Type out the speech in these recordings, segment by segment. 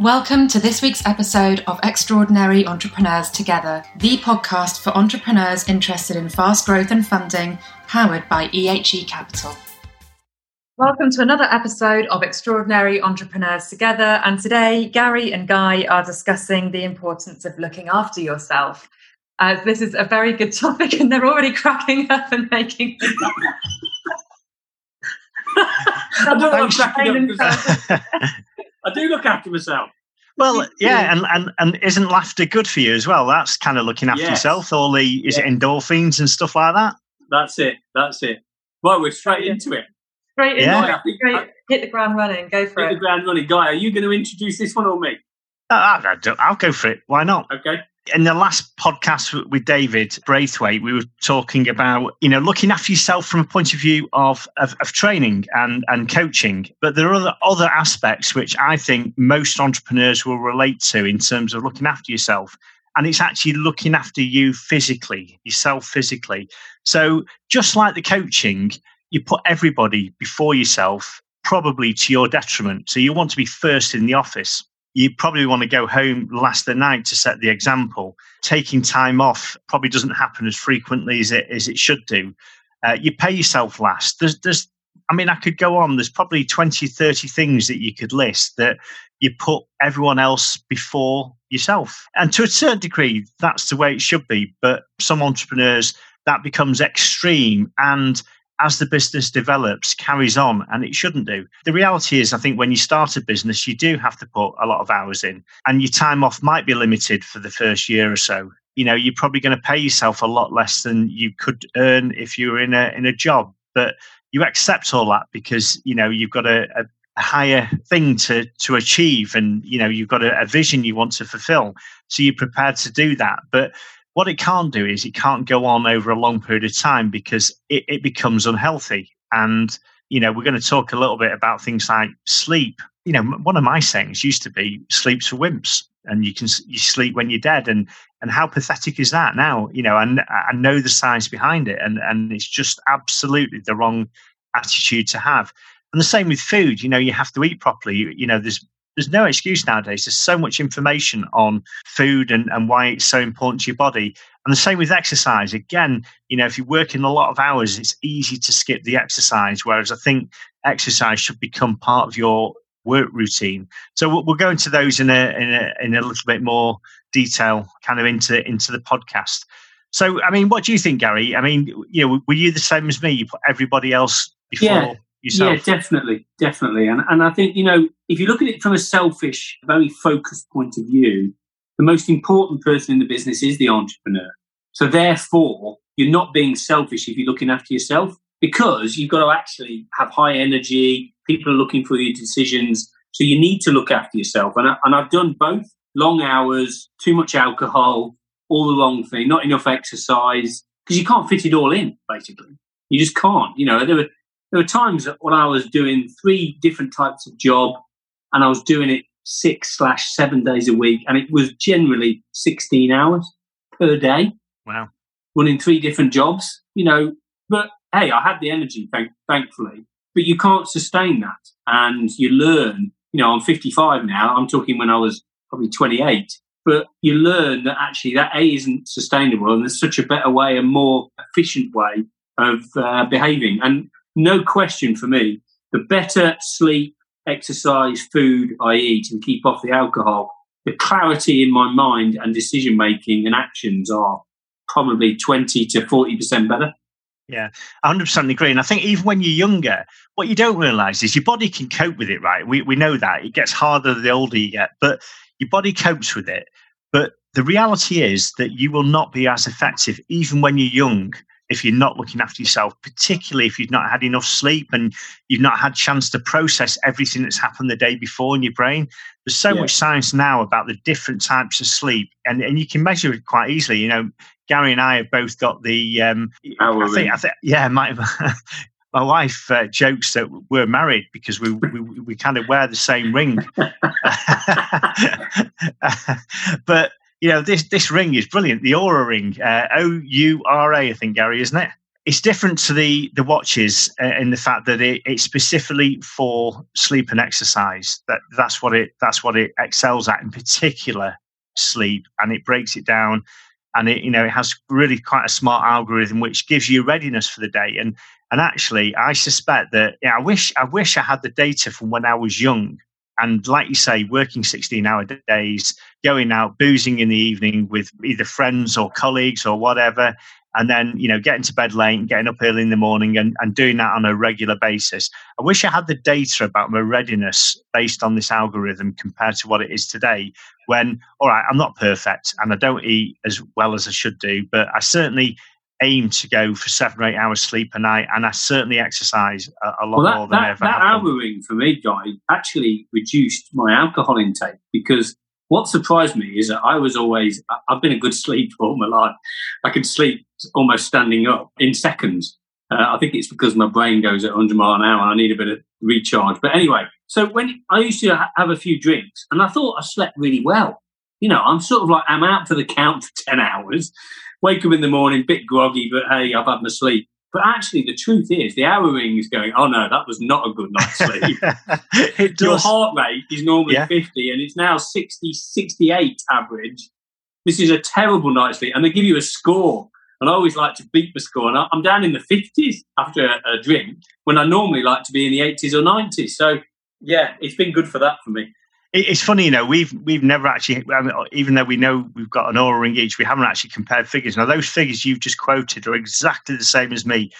Welcome to this week's episode of Extraordinary Entrepreneurs Together, the podcast for entrepreneurs interested in fast growth and funding, powered by EHE Capital. Welcome to another episode of Extraordinary Entrepreneurs Together. And today, Gary and Guy are discussing the importance of looking after yourself. As this is a very good topic, and they're already cracking up and making. I, do look after myself. Well, yeah, and, and and isn't laughter good for you as well? That's kind of looking after yes. yourself. All the is yeah. it endorphins and stuff like that? That's it. That's it. Well, we're straight into it. Straight into yeah. it. Straight, hit the ground running. Go for hit it. Hit the ground running, guy. Are you going to introduce this one or me? Uh, I'll go for it. Why not? Okay in the last podcast with David Braithwaite, we were talking about, you know, looking after yourself from a point of view of, of, of, training and, and coaching. But there are other, other aspects which I think most entrepreneurs will relate to in terms of looking after yourself. And it's actually looking after you physically, yourself physically. So just like the coaching, you put everybody before yourself, probably to your detriment. So you want to be first in the office you probably want to go home last the night to set the example. Taking time off probably doesn't happen as frequently as it as it should do. Uh, you pay yourself last. There's, there's, I mean, I could go on. There's probably 20, 30 things that you could list that you put everyone else before yourself. And to a certain degree, that's the way it should be. But some entrepreneurs, that becomes extreme and as the business develops, carries on, and it shouldn't do. The reality is, I think when you start a business, you do have to put a lot of hours in, and your time off might be limited for the first year or so. You know, you're probably going to pay yourself a lot less than you could earn if you were in a in a job, but you accept all that because you know you've got a, a higher thing to to achieve and you know you've got a, a, vision you want to fulfill so you're prepared to do that but what it can't do is it can't go on over a long period of time because it, it becomes unhealthy. And, you know, we're going to talk a little bit about things like sleep. You know, one of my sayings used to be sleeps for wimps and you can you sleep when you're dead. And and how pathetic is that? Now you know and I know the science behind it and and it's just absolutely the wrong attitude to have. And the same with food. You know you have to eat properly. You, you know there's there's no excuse nowadays. There's so much information on food and, and why it's so important to your body. And the same with exercise. Again, you know, if you're working a lot of hours, it's easy to skip the exercise. Whereas I think exercise should become part of your work routine. So we'll, we'll go into those in a, in a in a little bit more detail, kind of into into the podcast. So, I mean, what do you think, Gary? I mean, you know, were you the same as me? You put everybody else before. Yeah yourself. Yeah, definitely, definitely. And and I think you know if you look at it from a selfish, very focused point of view, the most important person in the business is the entrepreneur. So therefore, you're not being selfish if you're looking after yourself because you've got to actually have high energy. People are looking for your decisions, so you need to look after yourself. And I, and I've done both: long hours, too much alcohol, all the wrong thing, not enough exercise because you can't fit it all in. Basically, you just can't. You know, there were there were times when I was doing three different types of job and I was doing it six slash seven days a week. And it was generally 16 hours per day. Wow. Running three different jobs, you know, but hey, I had the energy, thank, thankfully, but you can't sustain that. And you learn, you know, I'm 55 now. I'm talking when I was probably 28, but you learn that actually that A isn't sustainable and there's such a better way, a more efficient way of uh, behaving. And no question for me, the better sleep, exercise, food I eat and keep off the alcohol, the clarity in my mind and decision making and actions are probably 20 to 40% better. Yeah, 100% agree. And I think even when you're younger, what you don't realize is your body can cope with it, right? We, we know that. It gets harder the older you get, but your body copes with it. But the reality is that you will not be as effective even when you're young if you're not looking after yourself, particularly if you've not had enough sleep and you've not had chance to process everything that's happened the day before in your brain. There's so yeah. much science now about the different types of sleep, and, and you can measure it quite easily. You know, Gary and I have both got the. Um, I think, I think, yeah, my my wife uh, jokes that we're married because we, we we kind of wear the same ring. but you know, this this ring is brilliant. The Oura ring, uh, O U R A, I think, Gary, isn't it? it's different to the the watches uh, in the fact that it, it's specifically for sleep and exercise. That that's what it that's what it excels at in particular sleep, and it breaks it down. And it, you know, it has really quite a smart algorithm which gives you readiness for the day. And and actually, I suspect that yeah, I wish I wish I had the data from when I was young. And like you say, working 16 hour days, going out, boozing in the evening with either friends or colleagues or whatever, and then you know getting to bed late and getting up early in the morning and, and doing that on a regular basis. I wish i had the data about my readiness based on this algorithm compared to what it is today when all right i'm not perfect and i don't eat as well as i should do but i certainly aim to go for seven or eight hours sleep a night and i certainly exercise a, a lot well, that, more than that, ever that algorithm for me guy actually reduced my alcohol intake because what surprised me is that I was always, I've been a good sleeper all my life. I could sleep almost standing up in seconds. Uh, I think it's because my brain goes at 100 mile an hour and I need a bit of recharge. But anyway, so when I used to have a few drinks and I thought I slept really well. You know, I'm sort of like, I'm out for the count for 10 hours, wake up in the morning, bit groggy, but hey, I've had my sleep. But actually, the truth is, the Oura ring is going, oh no, that was not a good night's sleep. Your heart rate is normally yeah. 50 and it's now 60, 68 average. This is a terrible night's sleep. And they give you a score. And I always like to beat the score. And I'm down in the 50s after a, a drink when I normally like to be in the 80s or 90s. So, yeah, it's been good for that for me it's funny, you know, we've we've never actually, even though we know we've got an Oura ring each, we haven't actually compared figures. Now, those figures you've just quoted are exactly the same as me.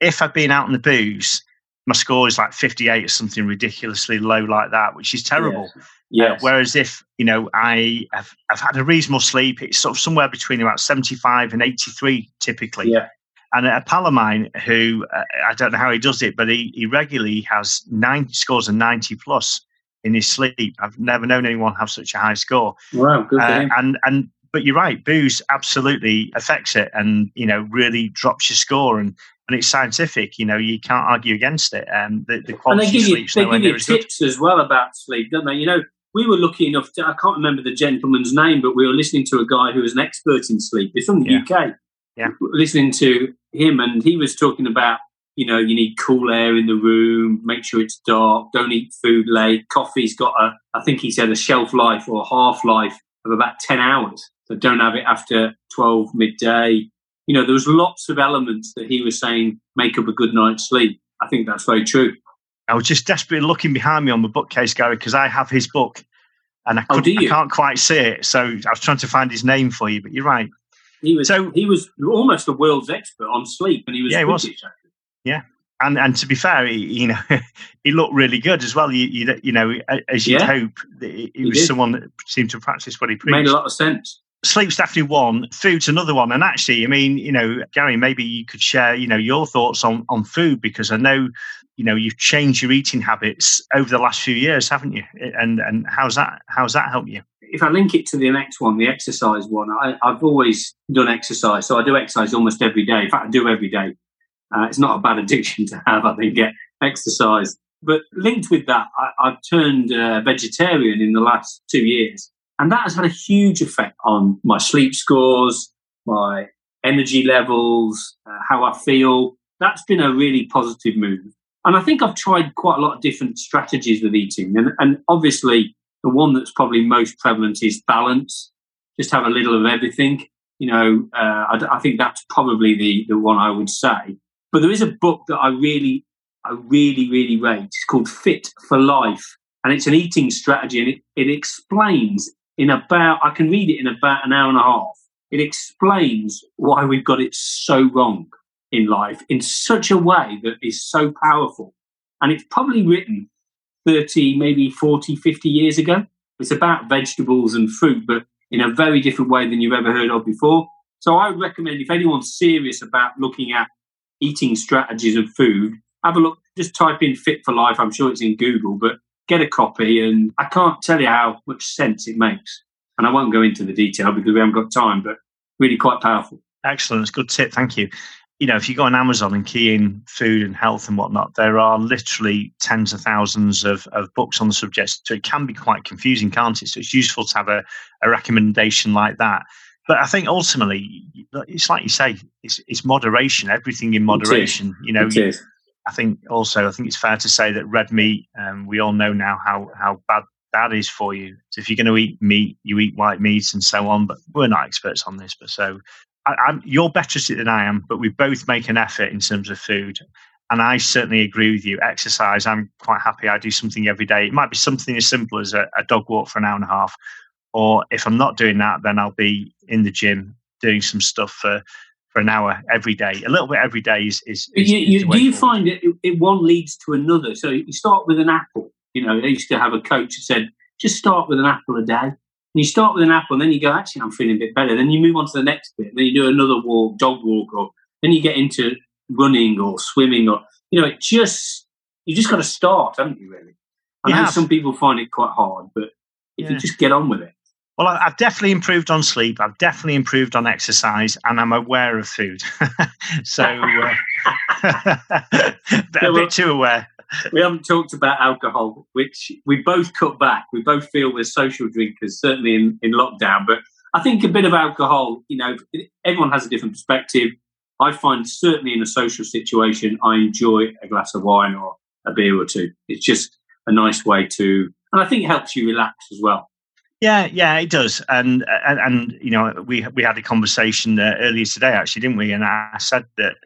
If I've been out in the booze, my score is like 58 or something ridiculously low like that, which is terrible. Yeah. Uh, whereas if, you know, I have I've had a reasonable sleep, it's sort of somewhere between about 75 and 83 typically. Yeah. And a pal of mine who, uh, I don't know how he does it, but he, he regularly has nine scores of 90 plus in his sleep. I've never known anyone have such a high score. Wow, good. Uh, and and but you're right, booze absolutely affects it, and you know really drops your score, and and it's scientific. You know you can't argue against it. And the, the quality and they give you, they give you tips good. as well about sleep, don't they? You know. We were lucky enough to, I can't remember the gentleman's name, but we were listening to a guy who was an expert in sleep. He's from the yeah. UK. Yeah. Listening to him, and he was talking about you know, you need cool air in the room, make sure it's dark, don't eat food late. Coffee's got a, I think he said, a shelf life or a half life of about 10 hours. So don't have it after 12 midday. You know, there was lots of elements that he was saying make up a good night's sleep. I think that's very true. I was just desperately looking behind me on the bookcase, Gary, because I have his book and I, oh, I can't quite see it. So I was trying to find his name for you, but you're right. He was so, he was almost the world's expert on sleep, and he was yeah, British, he was. Yeah, and and to be fair, he, you know, he looked really good as well. You you, you know, as you'd yeah. hope, he, he was did. someone that seemed to practice what he preached. Made a lot of sense. Sleep's definitely one. Food's another one. And actually, I mean, you know, Gary, maybe you could share, you know, your thoughts on on food because I know, you know, you've changed your eating habits over the last few years, haven't you? And and how's that how's that helped you? If I link it to the next one, the exercise one, I, I've always done exercise. So I do exercise almost every day. In fact, I do every day uh, it's not a bad addiction to have, I think, get exercise. But linked with that, I, have turned uh, vegetarian in the last two years. And that has had a huge effect on my sleep scores, my energy levels, uh, how I feel. That's been a really positive move. And I think I've tried quite a lot of different strategies with eating. And, and obviously, the one that's probably most prevalent is balance. Just have a little of everything. You know, uh, I, I, think that's probably the, the one I would say. But there is a book that I really, I really, really rate. It's called Fit for Life, and it's an eating strategy, and it, it explains in about I can read it in about an hour and a half. It explains why we've got it so wrong in life in such a way that is so powerful. And it's probably written 30, maybe 40, 50 years ago. It's about vegetables and fruit, but in a very different way than you've ever heard of before. So I would recommend if anyone's serious about looking at eating strategies of food, have a look. Just type in "fit for life." I'm sure it's in Google, but get a copy. And I can't tell you how much sense it makes. And I won't go into the detail because we haven't got time, but really quite powerful. Excellent. Good tip. Thank you. You know, if you go on Amazon and key in food and health and whatnot, there are literally tens of thousands of, of books on the subject. So it can be quite confusing, can't it? So it's useful to have a, a recommendation like that but I think ultimately, it's like you say, it's, it's moderation. Everything in moderation. You know, you, I think also I think it's fair to say that red meat. Um, we all know now how how bad that is for you. So if you're going to eat meat, you eat white meat and so on. But we're not experts on this. But so I, I'm, you're better at it than I am. But we both make an effort in terms of food. And I certainly agree with you. Exercise, I'm quite happy. I do something every day. It might be something as simple as a, a dog walk for an hour and a half. Or if I'm not doing that, then I'll be in the gym doing some stuff for for an hour every day. A little bit every day is. is, is you, you, do you forward. find it, it, one leads to another? So you start with an apple. You know, I used to have a coach who said, just start with an apple a day. And you start with an apple, and then you go, actually, I'm feeling a bit better. Then you move on to the next bit. Then you do another walk, dog walk, or then you get into running or swimming, or you know, it just you just got to start, haven't you? Really. I know some people find it quite hard, but if yeah. you just get on with it. Well, I've definitely improved on sleep. I've definitely improved on exercise, and I'm aware of food. so, uh, a bit too aware. We haven't talked about alcohol, which we both cut back. We both feel we're social drinkers, certainly in, in lockdown. But I think a bit of alcohol, you know, everyone has a different perspective. I find certainly in a social situation, I enjoy a glass of wine or a beer or two. It's just a nice way to, and I think it helps you relax as well. Yeah, yeah, it does. And and, and you know, we we had a conversation uh, earlier today, actually, didn't we? And I said that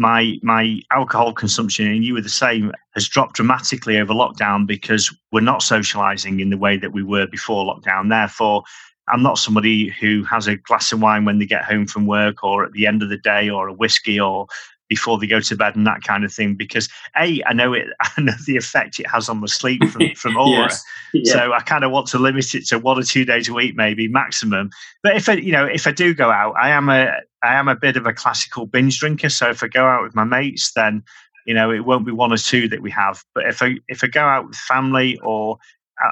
my my alcohol consumption, and you were the same, has dropped dramatically over lockdown because we're not socialising in the way that we were before lockdown. Therefore, I'm not somebody who has a glass of wine when they get home from work or at the end of the day or a whiskey or before they go to bed and that kind of thing because a i know it i know the effect it has on the sleep from from Oura yes. yeah. so i kind of want to limit it to one or two days a week maybe maximum but if i you know if i do go out i am a i am a bit of a classical binge drinker so if i go out with my mates then you know it won't be one or two that we have but if i if i go out with family or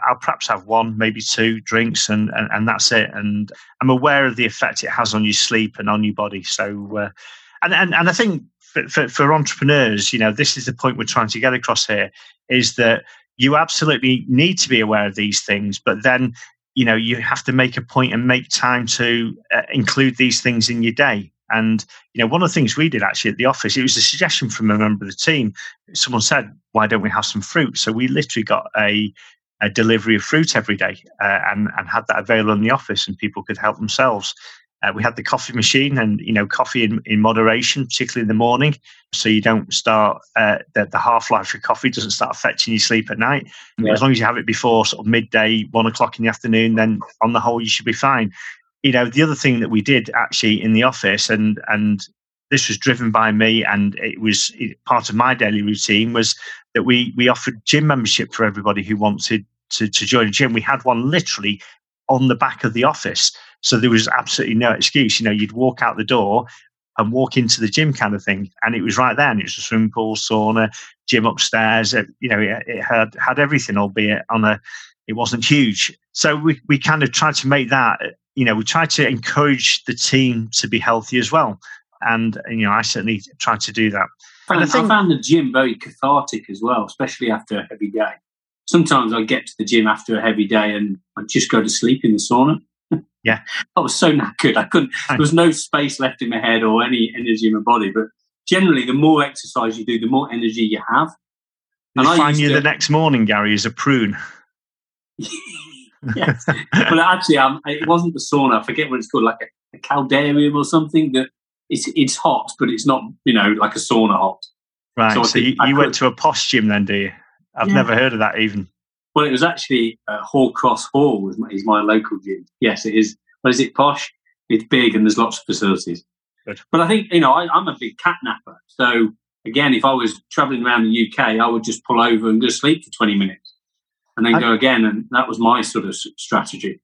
I'll perhaps have one, maybe two drinks, and, and, and that's it. And I'm aware of the effect it has on your sleep and on your body. So, uh, and, and and I think for, for, for entrepreneurs, you know, this is the point we're trying to get across here is that you absolutely need to be aware of these things, but then you know you have to make a point and make time to uh, include these things in your day. And you know one of the things we did actually at the office it was a suggestion from a member of the team. Someone said why don't we have some fruit? So we literally got a, a delivery of fruit every day uh, and, and had that available in the office and people could help themselves uh, we had the coffee machine and, you know, coffee in, in moderation, particularly in the morning. So you don't start, uh, the, the half life of coffee doesn't start affecting your sleep at night. Yeah. As long as you have it before sort of midday, one o'clock in the afternoon, then on the whole, you should be fine. You know, the other thing that we did actually in the office, and, and this was driven by me and it was part of my daily routine was that we, we offered gym membership for everybody who wanted to, to join a gym. We had one literally on the back of the office. So there was absolutely no excuse. You know, you'd walk out the door and walk into the gym kind of thing, and it was right there. And it was a swimming pool, sauna, gym upstairs. It, you know, it, it had had everything, albeit on a. It wasn't huge. So we we kind of tried to make that. You know, we tried to encourage the team to be healthy as well, and you know, I certainly tried to do that. And I, think, I found the gym very cathartic as well, especially after a heavy day. Sometimes I get to the gym after a heavy day and I just go to sleep in the sauna. Yeah. I was so knackered. I couldn't, there was no space left in my head or any energy in my body. But generally, the more exercise you do, the more energy you have. And I find you to, the next morning, Gary, as a prune. yes. but actually, um, it wasn't the sauna. I forget what it's called, like a, a caldarium or something that it's, it's hot, but it's not, you know, like a sauna hot. Right. So, so you, you went to a posh gym then, do you? I've yeah. never heard of that even. Well, it was actually uh, Hall Cross Hall was my, is my local gym. Yes, it is. What is it? Posh. It's big and there's lots of facilities. Good. But I think you know I, am a big cat napper. So again, if I was travelling around the UK, I would just pull over and go to sleep for 20 minutes, and then I, go again. And that was my sort of strategy.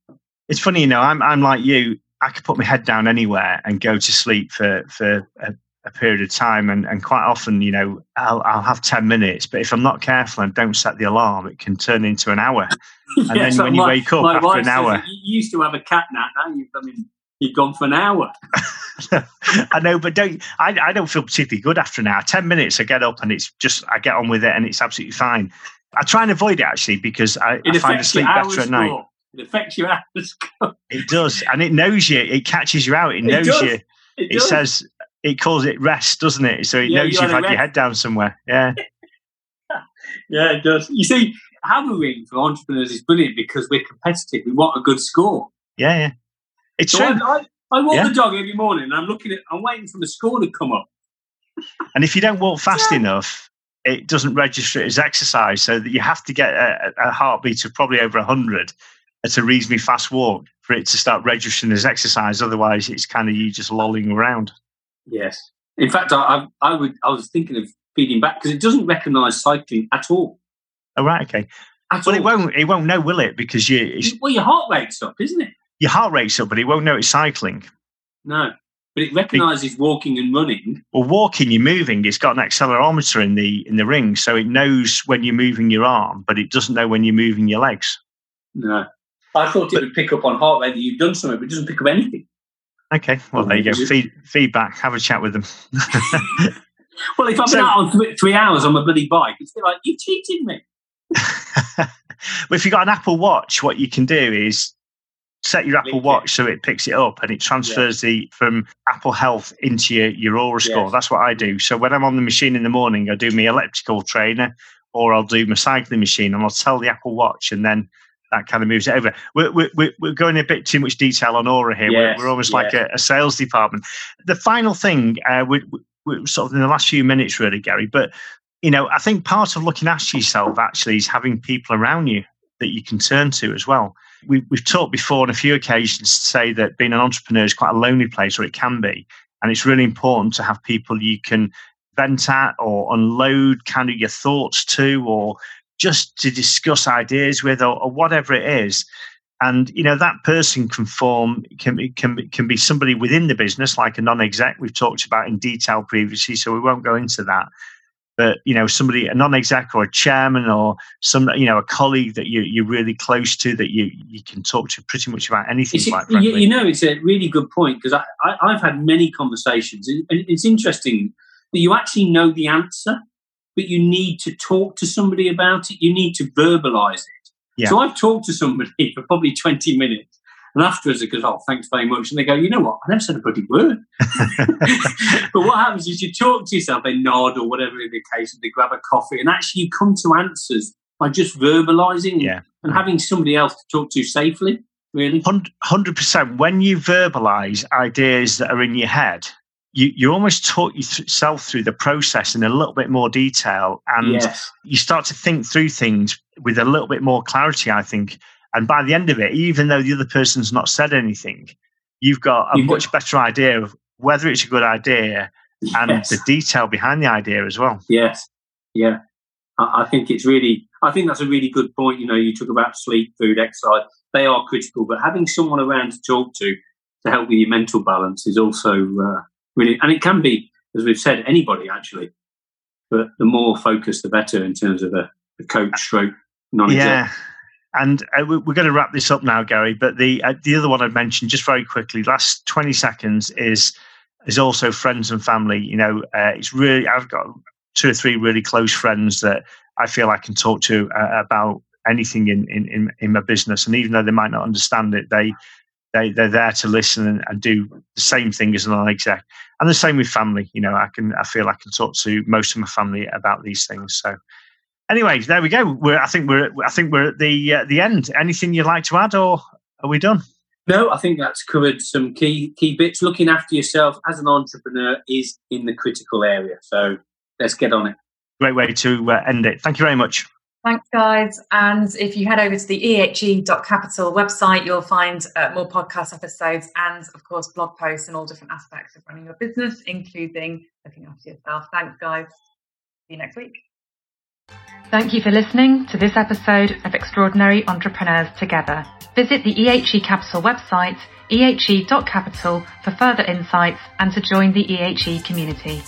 It's funny, you know. I'm I'm like you. I could put my head down anywhere and go to sleep for for a, a period of time and, and quite often you know I'll, I'll have 10 minutes but if i'm not careful and don't set the alarm it can turn into an hour and then when you wake up after an hour you used to have a cat nap now you've I mean, you've gone for an hour i know but don't I, I don't feel particularly good after an hour 10 minutes i get up and it's just i get on with it and it's absolutely fine i try and avoid it actually because i, I find the sleep better at night It affects you out of school. It does, and it knows you. It catches you out. It knows does. you. It, It, says it calls it rest, doesn't it? So it Yeah, knows you you've had a had your head down somewhere. Yeah, yeah, it does. You see, hammering for entrepreneurs is brilliant because we're competitive. We want a good score. yeah, yeah. It's So true. I, I, I walk Yeah. the dog every morning and I'm looking at, I'm waiting for the score to come up. And if you don't walk fast Yeah. enough, it doesn't register it as exercise. So that you have to get a, a heartbeat of probably over 100 at a reasonably fast walk for it to start registering as exercise. Otherwise, it's kind of you just lolling around. Yes. In fact, I, I, I would, I was thinking of feeding back because it doesn't recognise cycling at all. Oh, right. Okay. At Well, all. it won't, it won't know, will it? Because you, it's, Well, your heart rate's up, isn't it? your heart rate's up, but it won't know it's cycling. No. But it recognises walking and running. Well, walking, you're moving. It's got an accelerometer in the in the ring, so it knows when you're moving your arm, but it doesn't know when you're moving your legs. No. I thought it would pick up on heart rate that you've done something, but it doesn't pick up anything. Okay, well there you go. Feed, feedback. Have a chat with them. Well, if I've So- out on th- three hours on my bloody bike, it's like, you cheated me. well, if you've got an Apple Watch, what you can do is set your Apple Link it. Watch so it picks it up and it transfers the from Apple Health into your, your Oura score. Yes. That's what I do. So when I'm on the machine in the morning, I do my elliptical trainer or I'll do my cycling machine and I'll tell the Apple Watch and then that kind of moves it over. We're, we're, we're going a bit too much detail on Oura here. Yes, we're, we're almost like a, a sales department. The final thing, uh, we, we, sort of in the last few minutes, really, Gary, but you know, I think part of looking after yourself actually is having people around you that you can turn to as well. We, we've talked before on a few occasions to say that being an entrepreneur is quite a lonely place, or it can be. And it's really important to have people you can vent at or unload kind of your thoughts to, or just to discuss ideas with, or, or whatever it is. And you know that person can form can be, can be, can be somebody within the business, like a non-exec we've talked about in detail previously, so we won't go into that. But you know somebody a non-exec or a chairman or some you know a colleague that you, you're really close to that you you can talk to pretty much about anything you, you know, it's a really good point because I, I, I've had many conversations, and it's interesting that you actually know the answer, but you need to talk to somebody about it. You need to verbalize it. Yeah. So I've talked to somebody for probably 20 minutes. And afterwards, it goes, Oh, thanks very much. And they go, You know what? I never said a bloody word. but what happens is you talk to yourself, they nod or whatever in the case, and they grab a coffee, and actually you come to answers by just verbalizing Yeah. and having somebody else to talk to safely, really. Hundred percent. When you verbalize ideas that are in your head, you you almost talk yourself through the process in a little bit more detail, and yes. you start to think through things with a little bit more clarity. I think, and by the end of it, even though the other person's not said anything, you've got a You've got- much better idea of whether it's a good idea and the detail behind the idea as well. Yes. Yeah. I, I think it's really, I think that's a really good point. You know, you talk about sleep, food, exercise. They are critical, but having someone around to talk to to help with your mental balance is also uh, really, and it can be, as we've said, anybody actually. But the more focused, the better in terms of a, a coach stroke Yeah. And uh, we- we're going to wrap this up now, Gary. But the uh, the other one I've mentioned just very quickly, last twenty seconds is is also friends and family. You know, uh, it's really I've got two or three really close friends that I feel I can talk to uh, about anything in, in in in my business, and even though they might not understand it, they they they're there to listen and, and do the same thing as an exec, and the same with family. You know, I can I feel I can talk to most of my family about these things. So anyway, there we go. We're, I think we're I think we're at the uh, the end. Anything you'd like to add, or are we done? No, I think that's covered some key key bits. Looking after yourself as an entrepreneur is in the critical area. So let's get on it. Great way to uh, end it. Thank you very much. Thanks, guys. And if you head over to the ehe.capital website, you'll find uh, more podcast episodes and, of course, blog posts and all different aspects of running your business, including looking after yourself. Thanks, guys. See you next week. Thank you for listening to this episode of Extraordinary Entrepreneurs Together. Visit the EHE Capital website, ehe.capital, for further insights and to join the EHE community.